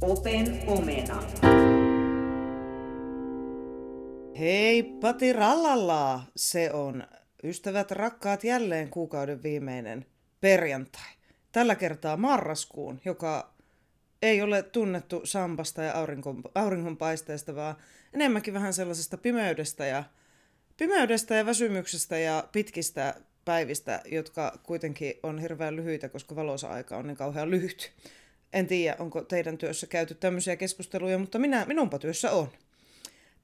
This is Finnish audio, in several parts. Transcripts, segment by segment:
Open omena. Hei Pati Rallalla! Se on, ystävät rakkaat, jälleen kuukauden viimeinen perjantai. Tällä kertaa marraskuun, joka ei ole tunnettu sampasta ja auringon, auringonpaisteesta, vaan enemmänkin vähän sellaisesta pimeydestä ja, pimeydestä ja väsymyksestä ja pitkistä päivistä, jotka kuitenkin on hirveän lyhyitä, koska valosa aika on niin kauhean lyhyt. En tiedä, onko teidän työssä käyty tämmöisiä keskusteluja, mutta minä, minunpa työssä on.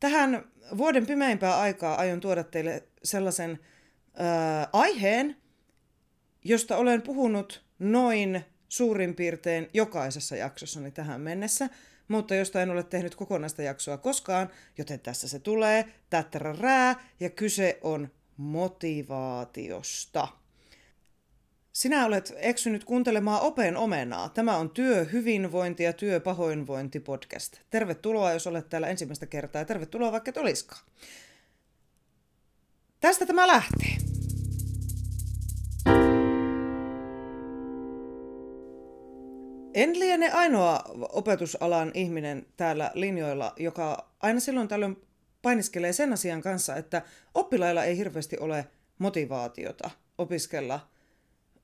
Tähän vuoden pimeimpää aikaa aion tuoda teille sellaisen ää, aiheen, josta olen puhunut noin suurin piirtein jokaisessa jaksossani tähän mennessä, mutta josta en ole tehnyt kokonaista jaksoa koskaan, joten tässä se tulee, tättärärää, ja kyse on motivaatiosta. Sinä olet eksynyt kuuntelemaan Open Omenaa. Tämä on työ, hyvinvointi ja työpahoinvointi podcast. Tervetuloa, jos olet täällä ensimmäistä kertaa ja tervetuloa vaikka et olisikaan. Tästä tämä lähtee. En liene ainoa opetusalan ihminen täällä linjoilla, joka aina silloin tällöin painiskelee sen asian kanssa, että oppilailla ei hirveästi ole motivaatiota opiskella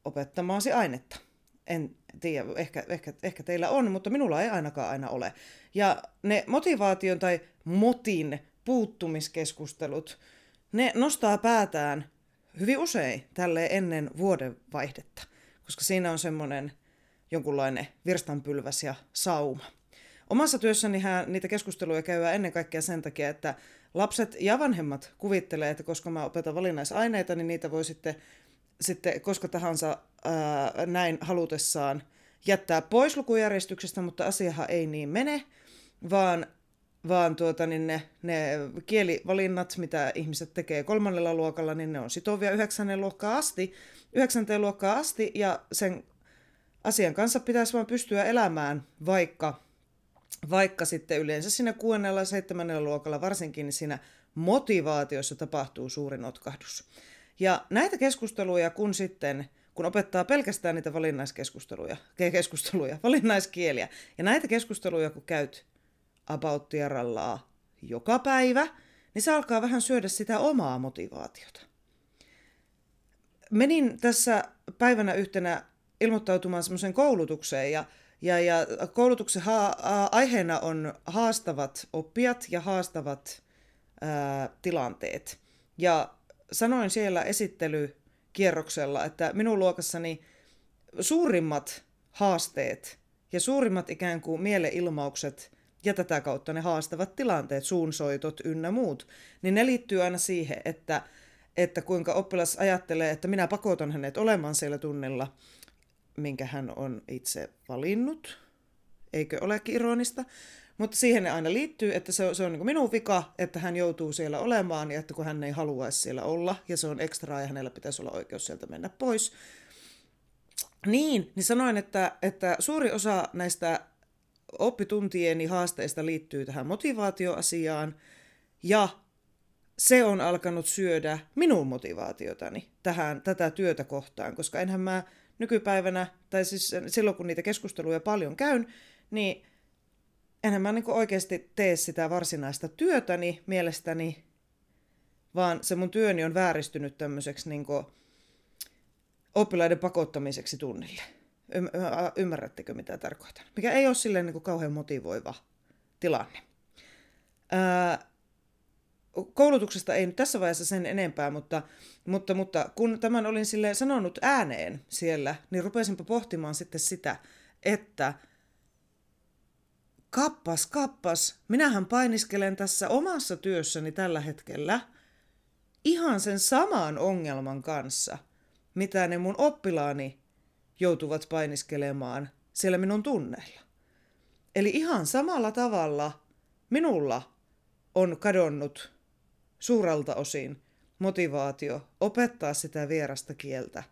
opettamasi ainetta. En tiedä, ehkä, ehkä, ehkä teillä on, mutta minulla ei ainakaan aina ole. Ja ne motivaation tai motin puuttumiskeskustelut, ne nostaa päätään hyvin usein tälle ennen vuodenvaihdetta, koska siinä on semmoinen jonkunlainen virstanpylväs ja sauma. Omassa työssäni niitä keskusteluja käydään ennen kaikkea sen takia, että lapset ja vanhemmat kuvittelee, että koska mä opetan valinnaisaineita, niin niitä voi sitten, sitten koska tahansa ää, näin halutessaan jättää pois lukujärjestyksestä, mutta asiahan ei niin mene, vaan, vaan tuota, niin ne, ne kielivalinnat, mitä ihmiset tekee kolmannella luokalla, niin ne on sitovia yhdeksännen luokkaan asti, yhdeksänteen luokkaan asti, ja sen asian kanssa pitäisi vaan pystyä elämään, vaikka, vaikka sitten yleensä siinä kuudennella ja seitsemännellä luokalla varsinkin niin siinä motivaatiossa tapahtuu suurin otkahdus. Ja näitä keskusteluja, kun sitten kun opettaa pelkästään niitä valinnaiskeskusteluja, keskusteluja, valinnaiskieliä, ja näitä keskusteluja, kun käyt about joka päivä, niin se alkaa vähän syödä sitä omaa motivaatiota. Menin tässä päivänä yhtenä ilmoittautumaan semmoiseen koulutukseen ja, ja, ja koulutuksen ha- aiheena on haastavat oppijat ja haastavat ää, tilanteet. Ja sanoin siellä esittelykierroksella, että minun luokassani suurimmat haasteet ja suurimmat ikään kuin mieleilmaukset ja tätä kautta ne haastavat tilanteet, suunsoitot ynnä muut, niin ne liittyy aina siihen, että, että kuinka oppilas ajattelee, että minä pakotan hänet olemaan siellä tunnilla, minkä hän on itse valinnut. Eikö olekin ironista? Mutta siihen ne aina liittyy, että se on, se on niin minun vika, että hän joutuu siellä olemaan ja että kun hän ei haluaisi siellä olla ja se on ekstraa ja hänellä pitäisi olla oikeus sieltä mennä pois. Niin, niin sanoin, että, että suuri osa näistä oppituntieni haasteista liittyy tähän motivaatioasiaan ja se on alkanut syödä minun motivaatiotani tähän, tätä työtä kohtaan, koska enhän mä nykypäivänä, tai siis silloin kun niitä keskusteluja paljon käyn, niin enhän mä niin oikeasti tee sitä varsinaista työtäni mielestäni, vaan se mun työni on vääristynyt tämmöiseksi niin oppilaiden pakottamiseksi tunnille. ymmärrättekö mitä tarkoitan? Mikä ei ole silleen niin kauhean motivoiva tilanne. Ää, koulutuksesta ei nyt tässä vaiheessa sen enempää, mutta, mutta, mutta kun tämän olin sille sanonut ääneen siellä, niin rupesinpa pohtimaan sitten sitä, että kappas, kappas, minähän painiskelen tässä omassa työssäni tällä hetkellä ihan sen saman ongelman kanssa, mitä ne mun oppilaani joutuvat painiskelemaan siellä minun tunneilla. Eli ihan samalla tavalla minulla on kadonnut suurelta osin motivaatio opettaa sitä vierasta kieltä.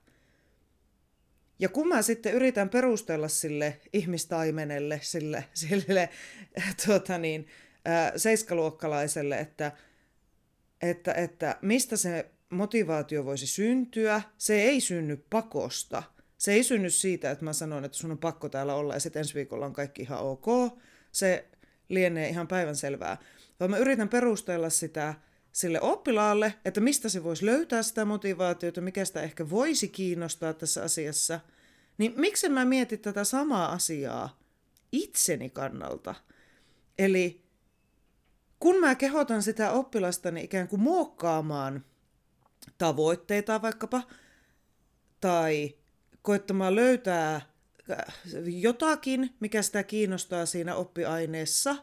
Ja kun mä sitten yritän perustella sille ihmistaimenelle, sille, sille tuota niin, ää, seiskaluokkalaiselle, että, että, että mistä se motivaatio voisi syntyä, se ei synny pakosta, Se ei synny siitä, että mä sanon, että sun on pakko täällä olla ja sitten ensi viikolla on kaikki ihan ok. Se lienee ihan päivänselvää. Vaan mä yritän perustella sitä sille oppilaalle, että mistä se voisi löytää sitä motivaatiota, mikä sitä ehkä voisi kiinnostaa tässä asiassa. Niin miksi mä mietin tätä samaa asiaa itseni kannalta? Eli kun mä kehotan sitä oppilastani ikään kuin muokkaamaan tavoitteita vaikkapa, tai koittamaan löytää äh, jotakin, mikä sitä kiinnostaa siinä oppiaineessa,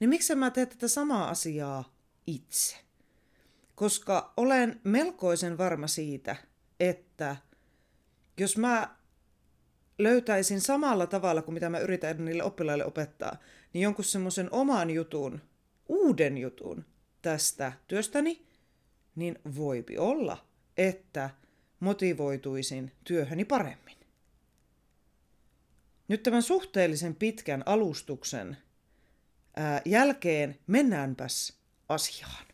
niin miksi mä teen tätä samaa asiaa itse? Koska olen melkoisen varma siitä, että jos mä löytäisin samalla tavalla kuin mitä mä yritän niille oppilaille opettaa, niin jonkun semmoisen oman jutun, uuden jutun tästä työstäni, niin voipi olla, että motivoituisin työhöni paremmin. Nyt tämän suhteellisen pitkän alustuksen ää, jälkeen mennäänpäs asiaan.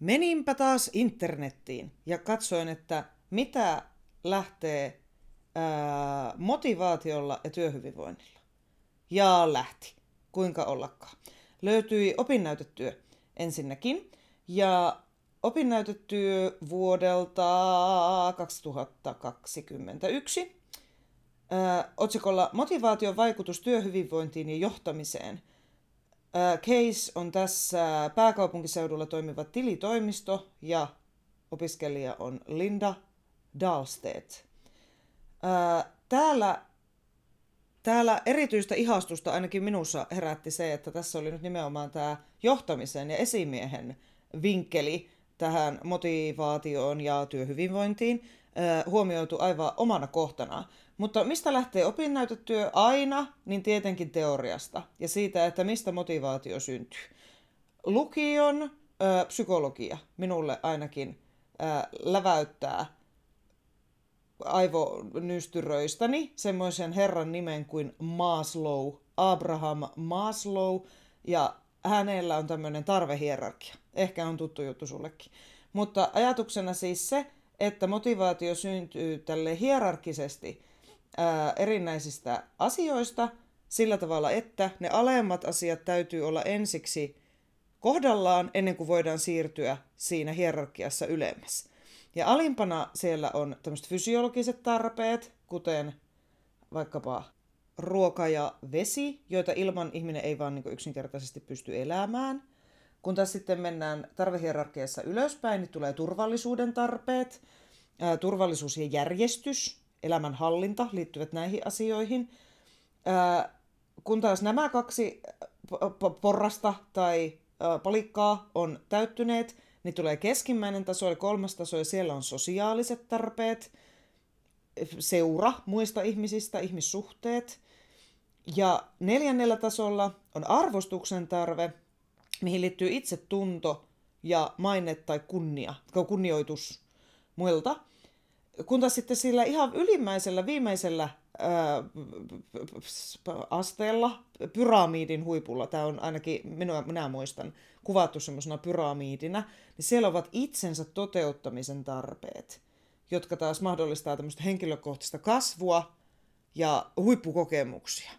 Meninpä taas internettiin ja katsoin, että mitä lähtee ää, motivaatiolla ja työhyvinvoinnilla. Ja lähti. Kuinka ollakaan. Löytyi opinnäytetyö ensinnäkin. Ja opinnäytetyö vuodelta 2021 otsikolla Motivaation vaikutus työhyvinvointiin ja johtamiseen. Case on tässä pääkaupunkiseudulla toimiva tilitoimisto ja opiskelija on Linda Dahlstedt. Ää, täällä, täällä erityistä ihastusta ainakin minussa herätti se, että tässä oli nyt nimenomaan tämä johtamisen ja esimiehen vinkkeli tähän motivaatioon ja työhyvinvointiin huomioitu aivan omana kohtana. Mutta mistä lähtee opinnäytetyö aina, niin tietenkin teoriasta ja siitä, että mistä motivaatio syntyy. Lukion ö, psykologia minulle ainakin ö, läväyttää aivonystyröistäni semmoisen herran nimen kuin Maslow, Abraham Maslow, ja hänellä on tämmöinen tarvehierarkia. Ehkä on tuttu juttu sullekin. Mutta ajatuksena siis se, että motivaatio syntyy tälle hierarkisesti erinäisistä asioista sillä tavalla, että ne alemmat asiat täytyy olla ensiksi kohdallaan ennen kuin voidaan siirtyä siinä hierarkiassa ylemmäs. Ja alimpana siellä on tämmöiset fysiologiset tarpeet, kuten vaikkapa ruoka ja vesi, joita ilman ihminen ei vaan niin yksinkertaisesti pysty elämään. Kun taas sitten mennään tarvehierarkiassa ylöspäin, niin tulee turvallisuuden tarpeet, turvallisuus ja järjestys, elämänhallinta liittyvät näihin asioihin. Kun taas nämä kaksi porrasta tai palikkaa on täyttyneet, niin tulee keskimmäinen taso eli kolmas taso ja siellä on sosiaaliset tarpeet, seura muista ihmisistä, ihmissuhteet. Ja neljännellä tasolla on arvostuksen tarve, mihin liittyy itsetunto ja maine tai kunnia, kunnioitus muilta. Kun taas sitten sillä ihan ylimmäisellä, viimeisellä ää, asteella, pyramidin huipulla, tämä on ainakin, minua, minä muistan, kuvattu semmoisena pyramiidina, niin siellä ovat itsensä toteuttamisen tarpeet, jotka taas mahdollistaa tämmöistä henkilökohtaista kasvua ja huippukokemuksia.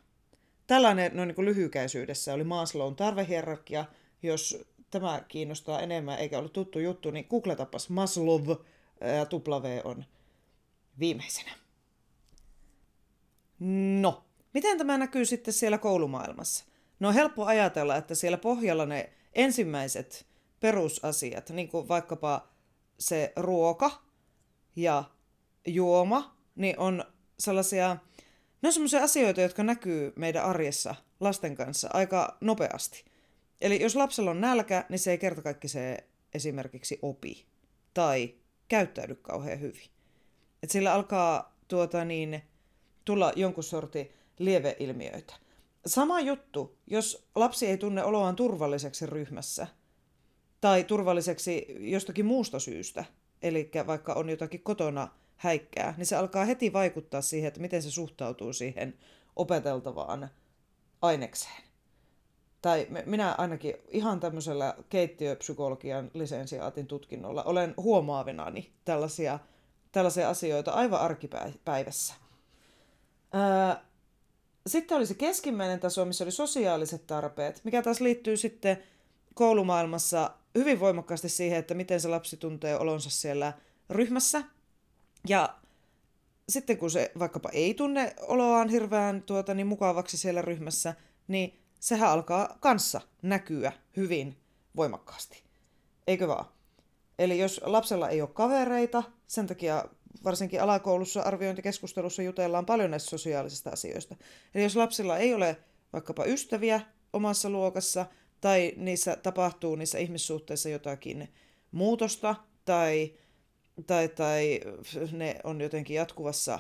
Tällainen noin niin lyhykäisyydessä oli Maslown tarvehierarkia. Jos tämä kiinnostaa enemmän eikä ole tuttu juttu, niin googletapas Maslow ja W on viimeisenä. No, miten tämä näkyy sitten siellä koulumaailmassa? No on helppo ajatella, että siellä pohjalla ne ensimmäiset perusasiat, niin kuin vaikkapa se ruoka ja juoma, niin on sellaisia, ne on sellaisia asioita, jotka näkyy meidän arjessa lasten kanssa aika nopeasti. Eli jos lapsella on nälkä, niin se ei kerta kaikki se esimerkiksi opi tai käyttäydy kauhean hyvin. Et sillä alkaa tuota niin, tulla jonkun sorti lieveilmiöitä. Sama juttu, jos lapsi ei tunne oloaan turvalliseksi ryhmässä tai turvalliseksi jostakin muusta syystä, eli vaikka on jotakin kotona häikkää, niin se alkaa heti vaikuttaa siihen, että miten se suhtautuu siihen opeteltavaan ainekseen. Tai minä ainakin ihan tämmöisellä keittiöpsykologian lisensiaatin tutkinnolla olen huomaavinani tällaisia, tällaisia asioita aivan arkipäivässä. Sitten oli se keskimmäinen taso, missä oli sosiaaliset tarpeet, mikä taas liittyy sitten koulumaailmassa hyvin voimakkaasti siihen, että miten se lapsi tuntee olonsa siellä ryhmässä. Ja sitten kun se vaikkapa ei tunne oloaan hirveän tuota, niin mukavaksi siellä ryhmässä, niin sehän alkaa kanssa näkyä hyvin voimakkaasti. Eikö vaan? Eli jos lapsella ei ole kavereita, sen takia varsinkin alakoulussa arviointikeskustelussa jutellaan paljon näistä sosiaalisista asioista. Eli jos lapsilla ei ole vaikkapa ystäviä omassa luokassa, tai niissä tapahtuu niissä ihmissuhteissa jotakin muutosta, tai, tai, tai ne on jotenkin jatkuvassa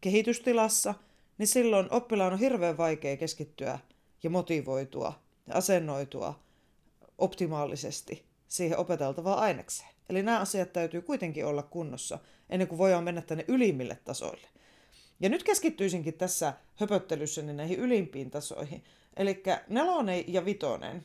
kehitystilassa, niin silloin oppilaan on hirveän vaikea keskittyä ja motivoitua ja asennoitua optimaalisesti siihen opeteltavaan ainekseen. Eli nämä asiat täytyy kuitenkin olla kunnossa ennen kuin voidaan mennä tänne ylimmille tasoille. Ja nyt keskittyisinkin tässä höpöttelyssä näihin ylimpiin tasoihin. Eli nelonen ja vitonen,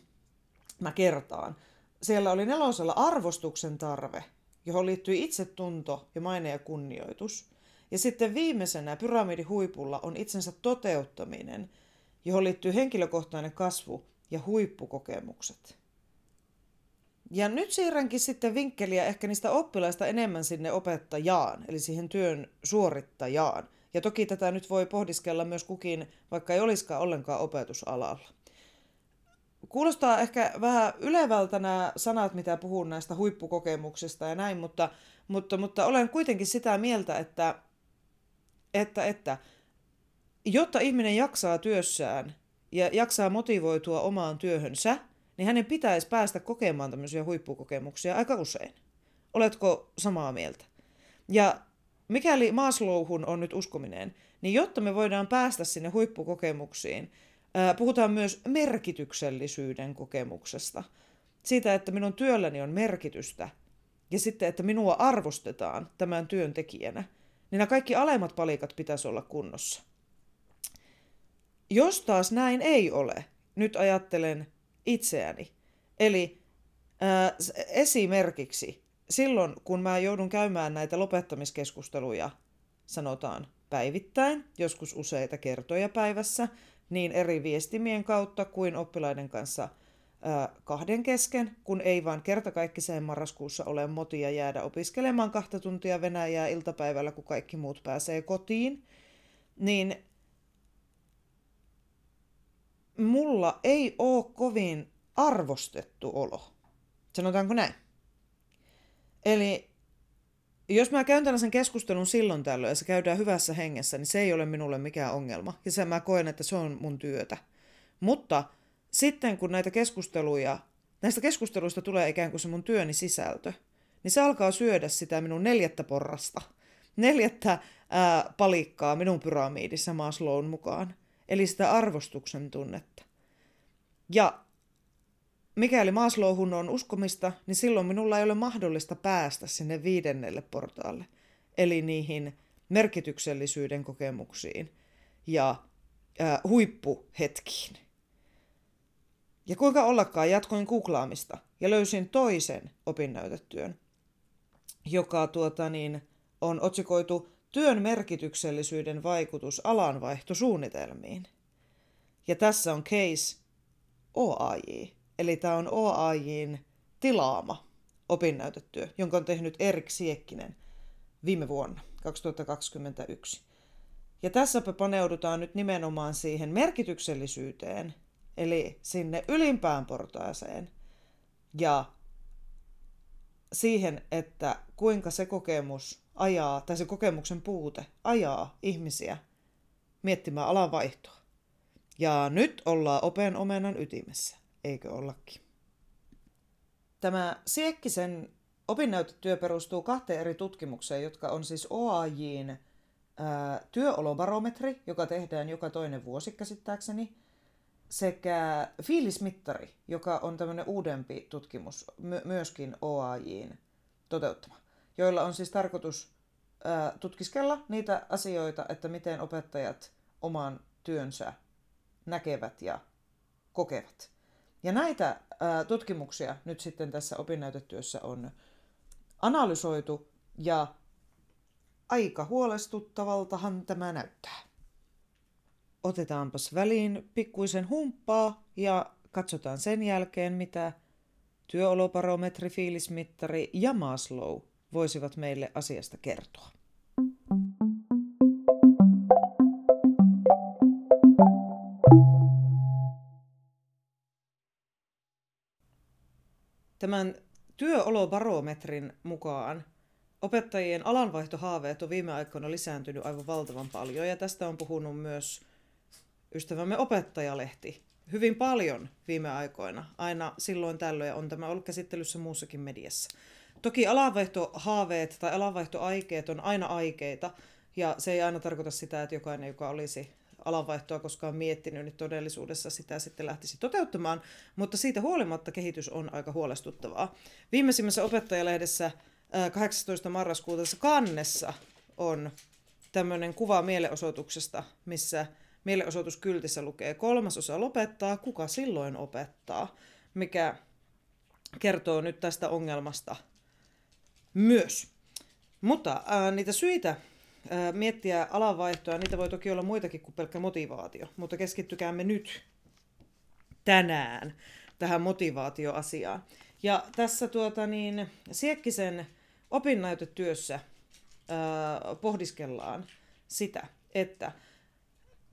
mä kertaan. Siellä oli nelosella arvostuksen tarve, johon liittyy itsetunto ja maine ja kunnioitus. Ja sitten viimeisenä pyramidin huipulla on itsensä toteuttaminen, johon liittyy henkilökohtainen kasvu ja huippukokemukset. Ja nyt siirränkin sitten vinkkeliä ehkä niistä oppilaista enemmän sinne opettajaan, eli siihen työn suorittajaan. Ja toki tätä nyt voi pohdiskella myös kukin, vaikka ei olisikaan ollenkaan opetusalalla. Kuulostaa ehkä vähän ylevältä nämä sanat, mitä puhun näistä huippukokemuksista ja näin, mutta, mutta, mutta olen kuitenkin sitä mieltä, että, että, että jotta ihminen jaksaa työssään ja jaksaa motivoitua omaan työhönsä, niin hänen pitäisi päästä kokemaan tämmöisiä huippukokemuksia aika usein. Oletko samaa mieltä? Ja mikäli Maslowhun on nyt uskominen, niin jotta me voidaan päästä sinne huippukokemuksiin, puhutaan myös merkityksellisyyden kokemuksesta. Siitä, että minun työlläni on merkitystä ja sitten, että minua arvostetaan tämän työntekijänä, niin nämä kaikki alemmat palikat pitäisi olla kunnossa. Jos taas näin ei ole, nyt ajattelen itseäni. Eli ää, esimerkiksi silloin, kun mä joudun käymään näitä lopettamiskeskusteluja, sanotaan päivittäin, joskus useita kertoja päivässä, niin eri viestimien kautta kuin oppilaiden kanssa kahden kesken, kun ei vaan kertakaikkiseen marraskuussa ole motia jäädä opiskelemaan kahta tuntia Venäjää iltapäivällä, kun kaikki muut pääsee kotiin, niin mulla ei ole kovin arvostettu olo. Sanotaanko näin? Eli jos mä käyn tällaisen keskustelun silloin tällöin ja se käydään hyvässä hengessä, niin se ei ole minulle mikään ongelma. Ja sen mä koen, että se on mun työtä. Mutta sitten kun näitä keskusteluja, näistä keskusteluista tulee ikään kuin se mun työni sisältö, niin se alkaa syödä sitä minun neljättä porrasta. Neljättä ää, palikkaa minun pyramiidissa Maslown mukaan eli sitä arvostuksen tunnetta. Ja mikäli Maslowhun on uskomista, niin silloin minulla ei ole mahdollista päästä sinne viidennelle portaalle, eli niihin merkityksellisyyden kokemuksiin ja äh, huippuhetkiin. Ja kuinka ollakaan jatkoin googlaamista ja löysin toisen opinnäytetyön, joka tuota niin, on otsikoitu työn merkityksellisyyden vaikutus alanvaihtosuunnitelmiin. Ja tässä on case OAJ, eli tämä on OAJin tilaama opinnäytetyö, jonka on tehnyt Erik Siekkinen viime vuonna, 2021. Ja tässä paneudutaan nyt nimenomaan siihen merkityksellisyyteen, eli sinne ylimpään portaaseen ja siihen, että kuinka se kokemus ajaa, tai se kokemuksen puute ajaa ihmisiä miettimään alanvaihtoa. Ja nyt ollaan open omenan ytimessä, eikö ollakin? Tämä Siekkisen opinnäytetyö perustuu kahteen eri tutkimukseen, jotka on siis OAJin ää, työolobarometri, joka tehdään joka toinen vuosi käsittääkseni, sekä fiilismittari, joka on tämmöinen uudempi tutkimus, my- myöskin OAJin toteuttama joilla on siis tarkoitus ää, tutkiskella niitä asioita, että miten opettajat oman työnsä näkevät ja kokevat. Ja näitä ää, tutkimuksia nyt sitten tässä opinnäytetyössä on analysoitu ja aika huolestuttavaltahan tämä näyttää. Otetaanpas väliin pikkuisen humppaa ja katsotaan sen jälkeen, mitä työolobarometri, fiilismittari ja Maslow voisivat meille asiasta kertoa. Tämän työolobarometrin mukaan opettajien alanvaihtohaaveet on viime aikoina lisääntynyt aivan valtavan paljon ja tästä on puhunut myös ystävämme opettajalehti hyvin paljon viime aikoina. Aina silloin tällöin on tämä ollut käsittelyssä muussakin mediassa. Toki alanvaihtohaaveet tai alanvaihtoaikeet on aina aikeita ja se ei aina tarkoita sitä, että jokainen, joka olisi alanvaihtoa koskaan miettinyt, niin todellisuudessa sitä sitten lähtisi toteuttamaan, mutta siitä huolimatta kehitys on aika huolestuttavaa. Viimeisimmässä opettajalehdessä 18. marraskuuta kannessa on tämmöinen kuva mielenosoituksesta, missä mielenosoituskyltissä lukee kolmasosa lopettaa, kuka silloin opettaa, mikä kertoo nyt tästä ongelmasta myös. Mutta ää, niitä syitä ää, miettiä alanvaihtoa, niitä voi toki olla muitakin kuin pelkkä motivaatio, mutta keskittykäämme nyt tänään tähän motivaatioasiaan. Ja tässä tuota niin, Siekkisen opinnäytetyössä ää, pohdiskellaan sitä, että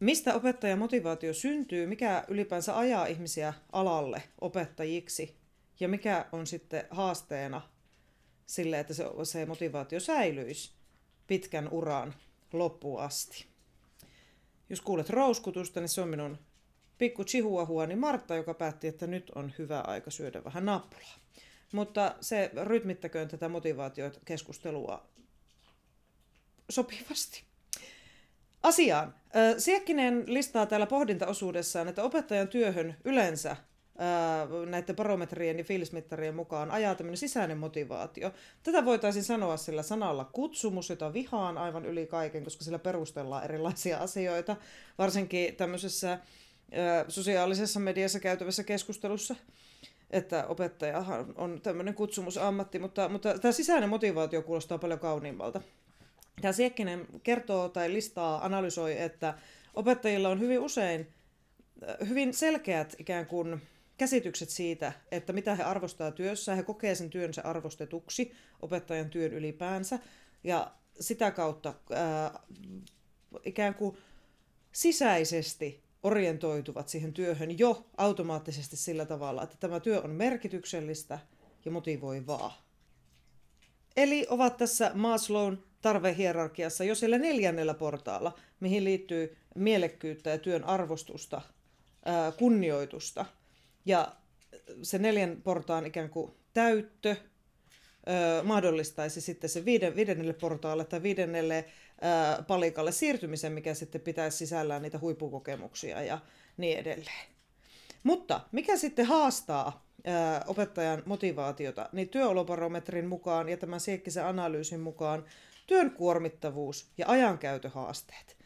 mistä opettajan motivaatio syntyy, mikä ylipäänsä ajaa ihmisiä alalle opettajiksi ja mikä on sitten haasteena sille, että se, se motivaatio säilyisi pitkän uran loppuun asti. Jos kuulet rouskutusta, niin se on minun pikku chihuahuani Martta, joka päätti, että nyt on hyvä aika syödä vähän nappulaa. Mutta se rytmittäköön tätä motivaatiokeskustelua sopivasti. Asiaan. Siekkinen listaa täällä pohdintaosuudessaan, että opettajan työhön yleensä näiden barometrien ja fiilismittarien mukaan ajaa tämmöinen sisäinen motivaatio. Tätä voitaisiin sanoa sillä sanalla kutsumus, jota vihaan aivan yli kaiken, koska sillä perustellaan erilaisia asioita, varsinkin tämmöisessä sosiaalisessa mediassa käytävässä keskustelussa että opettaja on tämmöinen kutsumusammatti, mutta, mutta tämä sisäinen motivaatio kuulostaa paljon kauniimmalta. Tämä Siekkinen kertoo tai listaa, analysoi, että opettajilla on hyvin usein hyvin selkeät ikään kuin käsitykset siitä, että mitä he arvostaa työssä. He kokee sen työnsä arvostetuksi, opettajan työn ylipäänsä. Ja sitä kautta ää, ikään kuin sisäisesti orientoituvat siihen työhön jo automaattisesti sillä tavalla, että tämä työ on merkityksellistä ja motivoivaa. Eli ovat tässä Maslown tarvehierarkiassa jo siellä neljännellä portaalla, mihin liittyy mielekkyyttä ja työn arvostusta, kunnioitusta. Ja se neljän portaan ikään kuin täyttö mahdollistaisi sitten se viiden, viidennelle portaalle tai viidennelle palikalle siirtymisen, mikä sitten pitäisi sisällään niitä huippukokemuksia ja niin edelleen. Mutta mikä sitten haastaa opettajan motivaatiota, niin työolobarometrin mukaan ja tämän Siekkisen analyysin mukaan työn kuormittavuus ja ajankäytöhaasteet.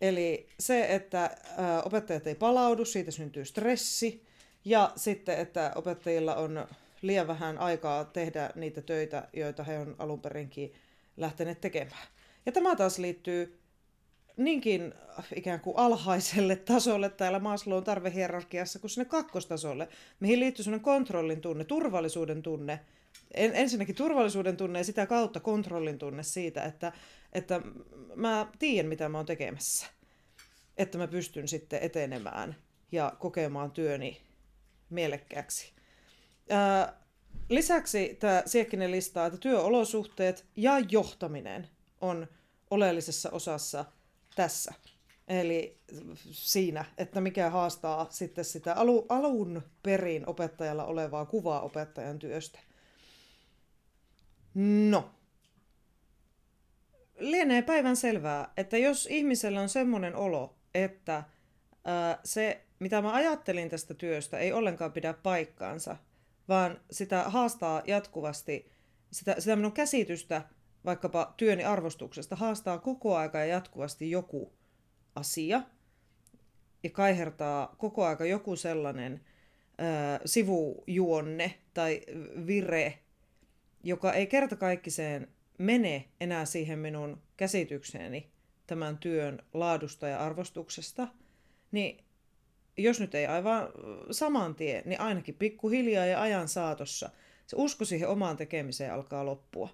Eli se, että opettajat ei palaudu, siitä syntyy stressi ja sitten, että opettajilla on liian vähän aikaa tehdä niitä töitä, joita he on alun perinkin lähteneet tekemään. Ja tämä taas liittyy niinkin ikään kuin alhaiselle tasolle täällä Maslown tarvehierarkiassa kuin sinne kakkostasolle, mihin liittyy sellainen kontrollin tunne, turvallisuuden tunne. En, ensinnäkin turvallisuuden tunne ja sitä kautta kontrollin tunne siitä, että, että mä tiedän mitä mä oon tekemässä. Että mä pystyn sitten etenemään ja kokemaan työni mielekkääksi. Ää, lisäksi tämä Siekkinen listaa, että työolosuhteet ja johtaminen on oleellisessa osassa tässä. Eli siinä, että mikä haastaa sitten sitä alu, alun perin opettajalla olevaa kuvaa opettajan työstä. No, lienee päivän selvää, että jos ihmisellä on semmoinen olo, että ää, se, mitä mä ajattelin tästä työstä, ei ollenkaan pidä paikkaansa, vaan sitä haastaa jatkuvasti, sitä, sitä minun käsitystä vaikkapa työni arvostuksesta haastaa koko aika ja jatkuvasti joku asia, ja kaihertaa koko aika joku sellainen ää, sivujuonne tai vire, joka ei kerta kaikkiseen mene enää siihen minun käsitykseeni tämän työn laadusta ja arvostuksesta, niin jos nyt ei aivan saman tien, niin ainakin pikkuhiljaa ja ajan saatossa se usko siihen omaan tekemiseen alkaa loppua.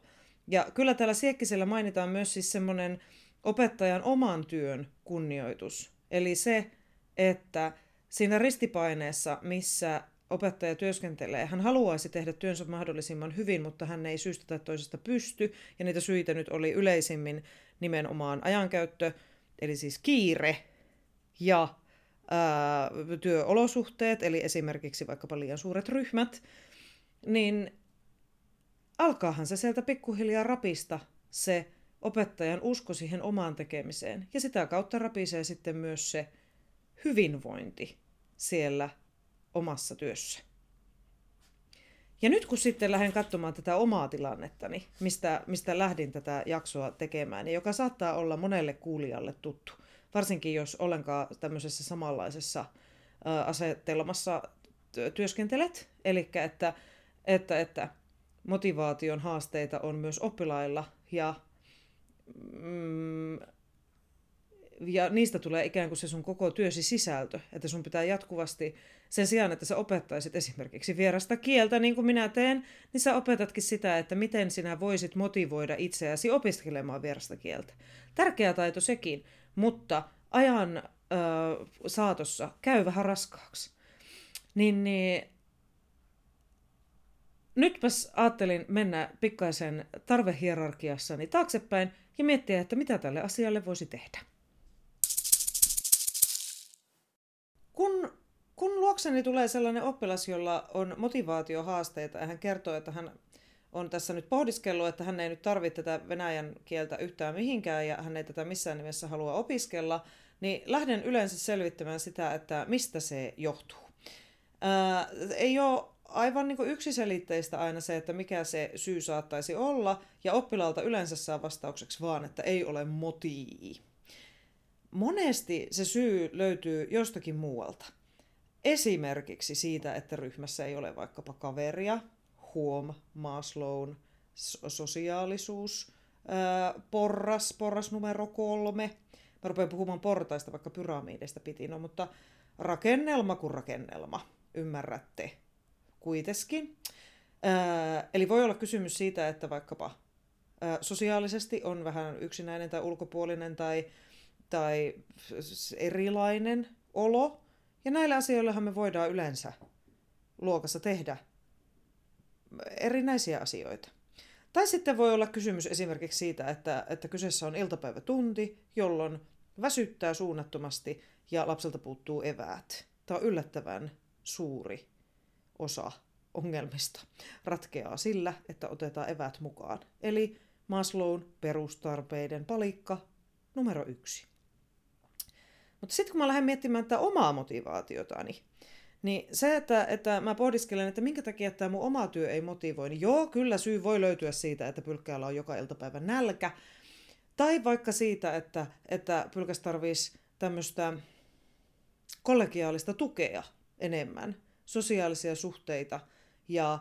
Ja kyllä täällä Siekkisellä mainitaan myös siis semmoinen opettajan oman työn kunnioitus. Eli se, että siinä ristipaineessa, missä opettaja työskentelee, hän haluaisi tehdä työnsä mahdollisimman hyvin, mutta hän ei syystä tai toisesta pysty, ja niitä syitä nyt oli yleisimmin nimenomaan ajankäyttö, eli siis kiire ja ää, työolosuhteet, eli esimerkiksi vaikkapa liian suuret ryhmät, niin alkaahan se sieltä pikkuhiljaa rapista se opettajan usko siihen omaan tekemiseen. Ja sitä kautta rapisee sitten myös se hyvinvointi siellä omassa työssä. Ja nyt kun sitten lähden katsomaan tätä omaa tilannettani, mistä, mistä lähdin tätä jaksoa tekemään, niin joka saattaa olla monelle kuulijalle tuttu, varsinkin jos ollenkaan tämmöisessä samanlaisessa asetelmassa työskentelet, eli että, että, että motivaation haasteita on myös oppilailla ja mm, ja niistä tulee ikään kuin se sun koko työsi sisältö, että sun pitää jatkuvasti, sen sijaan, että sä opettaisit esimerkiksi vierasta kieltä, niin kuin minä teen, niin sä opetatkin sitä, että miten sinä voisit motivoida itseäsi opiskelemaan vierasta kieltä. Tärkeä taito sekin, mutta ajan ö, saatossa käy vähän raskaaksi. Niin, niin nytpäs ajattelin mennä pikkaisen tarvehierarkiassani taaksepäin ja miettiä, että mitä tälle asialle voisi tehdä. Kun, kun luokseni tulee sellainen oppilas, jolla on motivaatiohaasteita ja hän kertoo, että hän on tässä nyt pohdiskellut, että hän ei nyt tarvitse tätä venäjän kieltä yhtään mihinkään ja hän ei tätä missään nimessä halua opiskella, niin lähden yleensä selvittämään sitä, että mistä se johtuu. Ää, ei ole aivan niin yksiselitteistä aina se, että mikä se syy saattaisi olla, ja oppilaalta yleensä saa vastaukseksi vaan, että ei ole motiivi. Monesti se syy löytyy jostakin muualta. Esimerkiksi siitä, että ryhmässä ei ole vaikkapa kaveria, huom, Maslown, sosiaalisuus, porras, porras numero kolme. Mä rupean puhumaan portaista, vaikka pyramiidista piti, no, mutta rakennelma kuin rakennelma, ymmärrätte kuitenkin. eli voi olla kysymys siitä, että vaikkapa sosiaalisesti on vähän yksinäinen tai ulkopuolinen tai tai erilainen olo. Ja näillä asioillahan me voidaan yleensä luokassa tehdä erinäisiä asioita. Tai sitten voi olla kysymys esimerkiksi siitä, että, että kyseessä on iltapäivätunti, jolloin väsyttää suunnattomasti ja lapselta puuttuu eväät. Tämä on yllättävän suuri osa ongelmista. Ratkeaa sillä, että otetaan eväät mukaan. Eli Maslown perustarpeiden palikka numero yksi. Mutta sitten kun mä lähden miettimään tätä omaa motivaatiotani, niin se, että, että mä pohdiskelen, että minkä takia tämä mun oma työ ei motivoi, niin joo, kyllä syy voi löytyä siitä, että pylkkäällä on joka iltapäivä nälkä. Tai vaikka siitä, että, että pylkäs tarvitsisi tämmöistä kollegiaalista tukea enemmän, sosiaalisia suhteita ja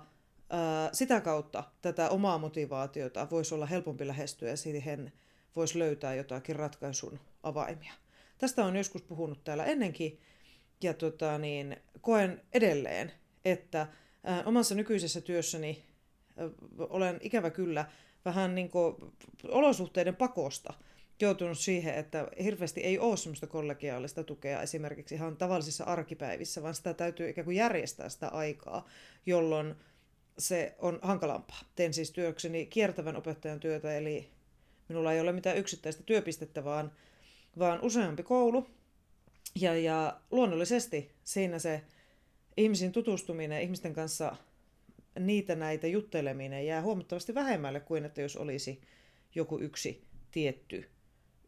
sitä kautta tätä omaa motivaatiota voisi olla helpompi lähestyä ja siihen voisi löytää jotakin ratkaisun avaimia. Tästä on joskus puhunut täällä ennenkin ja tota, niin, koen edelleen, että omassa nykyisessä työssäni olen ikävä kyllä vähän niin kuin, olosuhteiden pakosta joutunut siihen, että hirveästi ei ole semmoista kollegiaalista tukea esimerkiksi ihan tavallisissa arkipäivissä, vaan sitä täytyy ikään kuin järjestää sitä aikaa, jolloin se on hankalampaa. Teen siis työkseni kiertävän opettajan työtä, eli minulla ei ole mitään yksittäistä työpistettä, vaan vaan useampi koulu. Ja, ja luonnollisesti siinä se ihmisiin tutustuminen, ihmisten kanssa niitä näitä jutteleminen jää huomattavasti vähemmälle kuin että jos olisi joku yksi tietty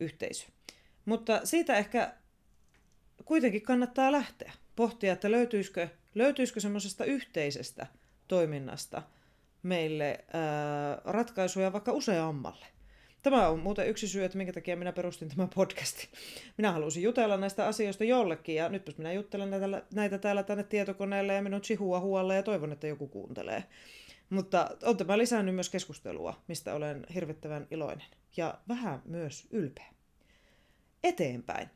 yhteisö. Mutta siitä ehkä kuitenkin kannattaa lähteä. Pohtia, että löytyisikö, löytyisikö semmoisesta yhteisestä toiminnasta meille ää, ratkaisuja vaikka useammalle. Tämä on muuten yksi syy, että minkä takia minä perustin tämän podcastin. Minä halusin jutella näistä asioista jollekin ja nyt minä juttelen näitä, näitä täällä tänne tietokoneelle ja minun chihuahualle ja toivon, että joku kuuntelee. Mutta on tämä lisännyt myös keskustelua, mistä olen hirvittävän iloinen ja vähän myös ylpeä. Eteenpäin.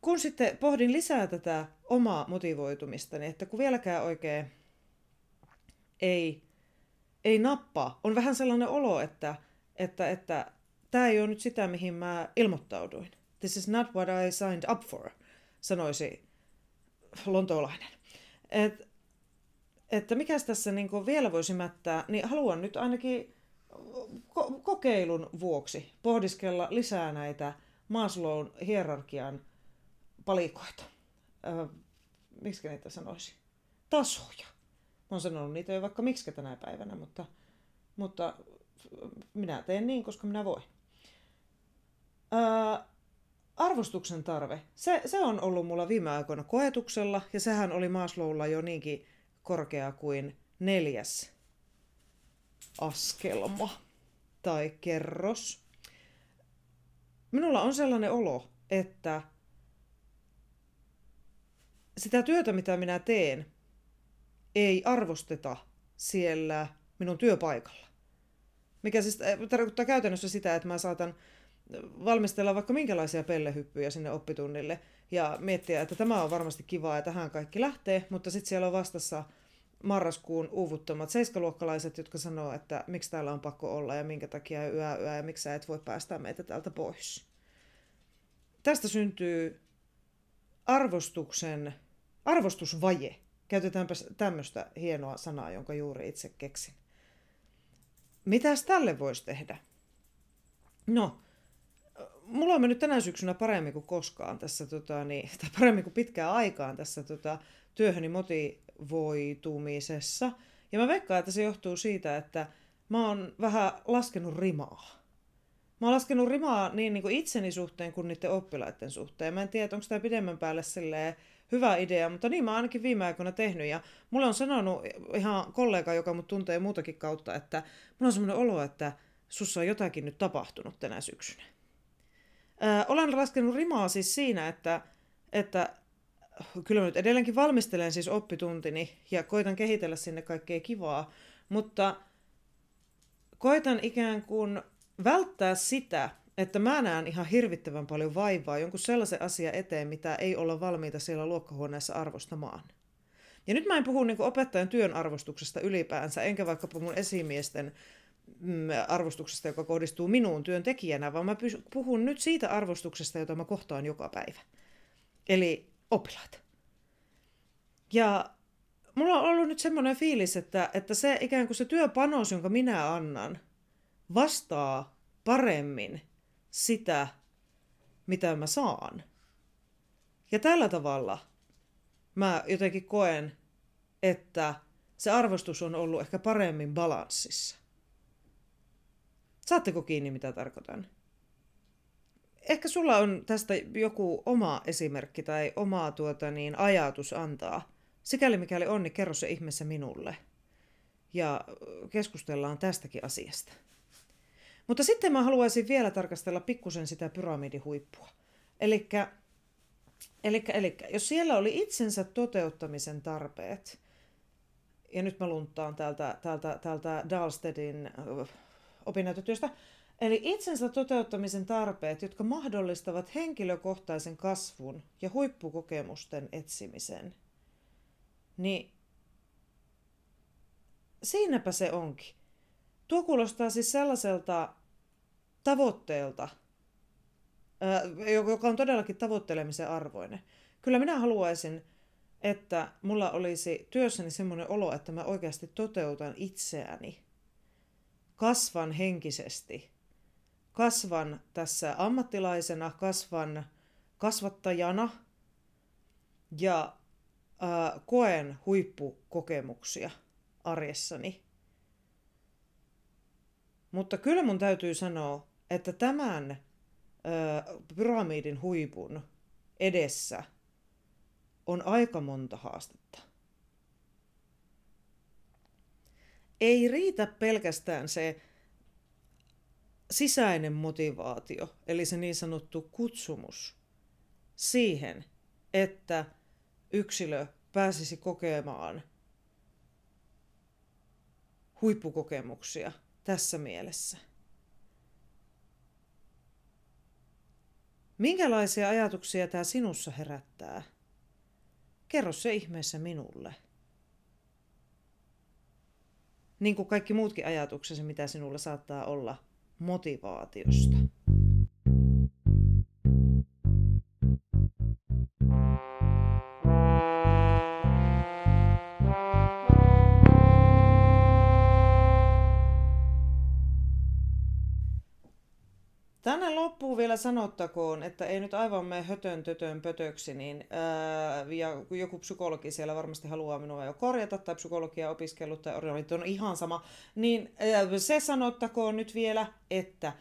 Kun sitten pohdin lisää tätä omaa motivoitumista, niin että kun vieläkään oikein ei, ei nappaa, on vähän sellainen olo, että, että, että tämä ei ole nyt sitä, mihin mä ilmoittauduin. This is not what I signed up for, sanoisi lontoolainen. Et, että mikä tässä niin vielä voisi mättää, niin haluan nyt ainakin ko- kokeilun vuoksi pohdiskella lisää näitä Maslown hierarkian palikoita. Öö, miksi niitä sanoisi? Tasoja. Mä oon sanonut niitä jo vaikka miksi tänä päivänä, mutta, mutta minä teen niin, koska minä voin. Öö, arvostuksen tarve. Se, se on ollut mulla viime aikoina koetuksella, ja sehän oli Maslowlla jo niinkin korkea kuin neljäs askelma tai kerros. Minulla on sellainen olo, että sitä työtä, mitä minä teen, ei arvosteta siellä minun työpaikalla. Mikä siis tarkoittaa käytännössä sitä, että mä saatan valmistella vaikka minkälaisia pellehyppyjä sinne oppitunnille ja miettiä, että tämä on varmasti kivaa ja tähän kaikki lähtee, mutta sitten siellä on vastassa marraskuun uuvuttomat seiskaluokkalaiset, jotka sanoo, että miksi täällä on pakko olla ja minkä takia yö yö ja miksi sä et voi päästää meitä täältä pois. Tästä syntyy arvostuksen, arvostusvaje. Käytetäänpä tämmöistä hienoa sanaa, jonka juuri itse keksin. Mitäs tälle voisi tehdä? No, mulla on mennyt tänä syksynä paremmin kuin koskaan tässä, tota, niin, tai paremmin kuin pitkään aikaan tässä tota, työhöni motivoitumisessa. Ja mä veikkaan, että se johtuu siitä, että mä oon vähän laskenut rimaa. Mä oon laskenut rimaa niin, niin kuin itseni suhteen kuin niiden oppilaiden suhteen. Mä en tiedä, onko tämä pidemmän päälle silleen hyvä idea, mutta niin mä oon ainakin viime aikoina tehnyt. Ja mulle on sanonut ihan kollega, joka mut tuntee muutakin kautta, että mulla on semmoinen olo, että sussa on jotakin nyt tapahtunut tänä syksynä. Olen laskenut rimaa siis siinä, että, että kyllä nyt edelleenkin valmistelen siis oppituntini ja koitan kehitellä sinne kaikkea kivaa, mutta koitan ikään kuin välttää sitä, että mä näen ihan hirvittävän paljon vaivaa jonkun sellaisen asian eteen, mitä ei olla valmiita siellä luokkahuoneessa arvostamaan. Ja nyt mä en puhu niin opettajan työn arvostuksesta ylipäänsä, enkä vaikkapa mun esimiesten arvostuksesta, joka kohdistuu minuun työntekijänä, vaan mä puhun nyt siitä arvostuksesta, jota mä kohtaan joka päivä. Eli oppilaat. Ja mulla on ollut nyt semmoinen fiilis, että, että se ikään kuin se työpanos, jonka minä annan, vastaa paremmin sitä, mitä mä saan. Ja tällä tavalla mä jotenkin koen, että se arvostus on ollut ehkä paremmin balanssissa. Saatteko kiinni, mitä tarkoitan? Ehkä sulla on tästä joku oma esimerkki tai oma tuota, niin, ajatus antaa. Sikäli mikäli on, niin kerro se ihmeessä minulle. Ja keskustellaan tästäkin asiasta. Mutta sitten mä haluaisin vielä tarkastella pikkusen sitä pyramidihuippua. Elikkä, jos siellä oli itsensä toteuttamisen tarpeet, ja nyt mä lunttaan täältä, täältä, täältä Dalstedin opinnäytetyöstä, eli itsensä toteuttamisen tarpeet, jotka mahdollistavat henkilökohtaisen kasvun ja huippukokemusten etsimisen, niin siinäpä se onkin. Tuo kuulostaa siis sellaiselta tavoitteelta, joka on todellakin tavoittelemisen arvoinen. Kyllä minä haluaisin, että mulla olisi työssäni semmoinen olo, että mä oikeasti toteutan itseäni. Kasvan henkisesti. Kasvan tässä ammattilaisena, kasvan kasvattajana ja ää, koen huippukokemuksia arjessani. Mutta kyllä mun täytyy sanoa, että tämän ö, pyramidin huipun edessä on aika monta haastetta. Ei riitä pelkästään se sisäinen motivaatio, eli se niin sanottu kutsumus siihen, että yksilö pääsisi kokemaan huippukokemuksia tässä mielessä. Minkälaisia ajatuksia tämä sinussa herättää? Kerro se ihmeessä minulle. Niin kuin kaikki muutkin ajatuksesi, mitä sinulla saattaa olla motivaatiosta. Tänne loppuun vielä sanottakoon, että ei nyt aivan mene hötön tötön pötöksi, niin ää, ja kun joku psykologi siellä varmasti haluaa minua jo korjata, tai psykologia opiskellut, tai on ihan sama, niin ää, se sanottakoon nyt vielä, että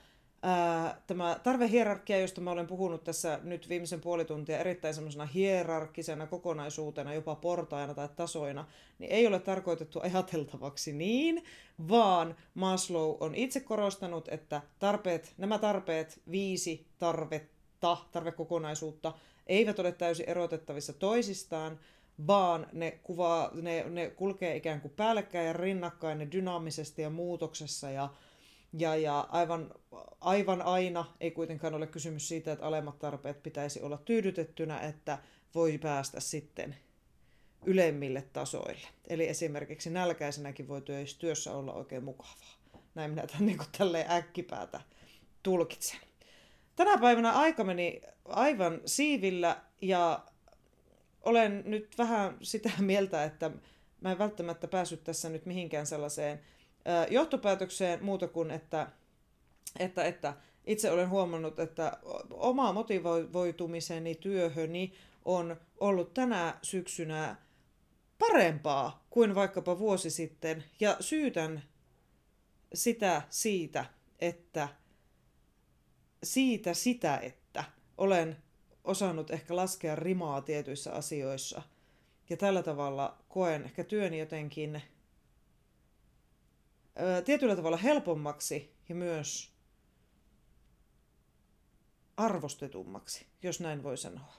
tämä tarvehierarkia, josta mä olen puhunut tässä nyt viimeisen puoli tuntia erittäin semmoisena hierarkkisena kokonaisuutena, jopa portaina tai tasoina, niin ei ole tarkoitettu ajateltavaksi niin, vaan Maslow on itse korostanut, että tarpeet, nämä tarpeet, viisi tarvetta, tarvekokonaisuutta, eivät ole täysin erotettavissa toisistaan, vaan ne, kuvaa, ne, ne kulkee ikään kuin päällekkäin ja rinnakkain ne dynaamisesti ja muutoksessa ja ja, ja aivan, aivan aina ei kuitenkaan ole kysymys siitä, että alemmat tarpeet pitäisi olla tyydytettynä, että voi päästä sitten ylemmille tasoille. Eli esimerkiksi nälkäisenäkin voi työssä olla oikein mukavaa. Näin minä tämän niin tälleen äkkipäätä tulkitsen. Tänä päivänä aika meni aivan siivillä ja olen nyt vähän sitä mieltä, että mä en välttämättä päässyt tässä nyt mihinkään sellaiseen johtopäätökseen muuta kuin, että, että, että itse olen huomannut, että oma motivoitumiseni työhöni on ollut tänä syksynä parempaa kuin vaikkapa vuosi sitten. Ja syytän sitä siitä, että siitä sitä, että olen osannut ehkä laskea rimaa tietyissä asioissa. Ja tällä tavalla koen ehkä työni jotenkin tietyllä tavalla helpommaksi ja myös arvostetummaksi, jos näin voi sanoa.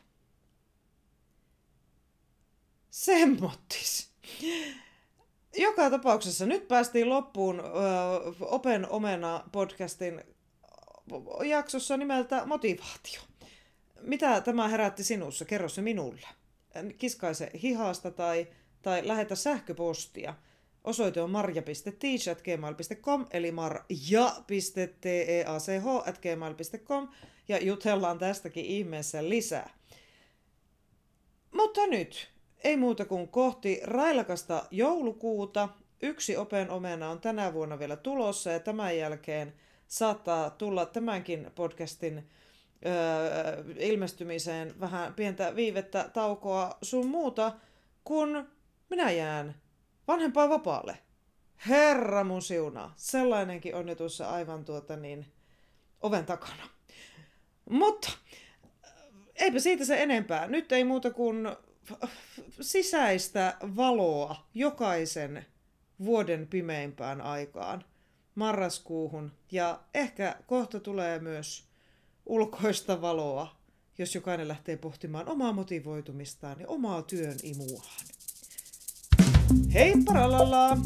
Semmottis. Joka tapauksessa nyt päästiin loppuun Open Omena podcastin jaksossa nimeltä Motivaatio. Mitä tämä herätti sinussa? Kerro se minulle. Kiskaise hihasta tai, tai lähetä sähköpostia – Osoite on marja.teach.gmail.com eli marja.teach.gmail.com ja jutellaan tästäkin ihmeessä lisää. Mutta nyt, ei muuta kuin kohti railakasta joulukuuta. Yksi Open Omena on tänä vuonna vielä tulossa ja tämän jälkeen saattaa tulla tämänkin podcastin öö, ilmestymiseen vähän pientä viivettä, taukoa sun muuta, kun minä jään vanhempaa vapaalle. Herra mun siunaa. Sellainenkin on jo tuossa aivan tuota niin, oven takana. Mutta eipä siitä se enempää. Nyt ei muuta kuin sisäistä valoa jokaisen vuoden pimeimpään aikaan marraskuuhun. Ja ehkä kohta tulee myös ulkoista valoa, jos jokainen lähtee pohtimaan omaa motivoitumistaan ja omaa työn imuaan. Hei paralala!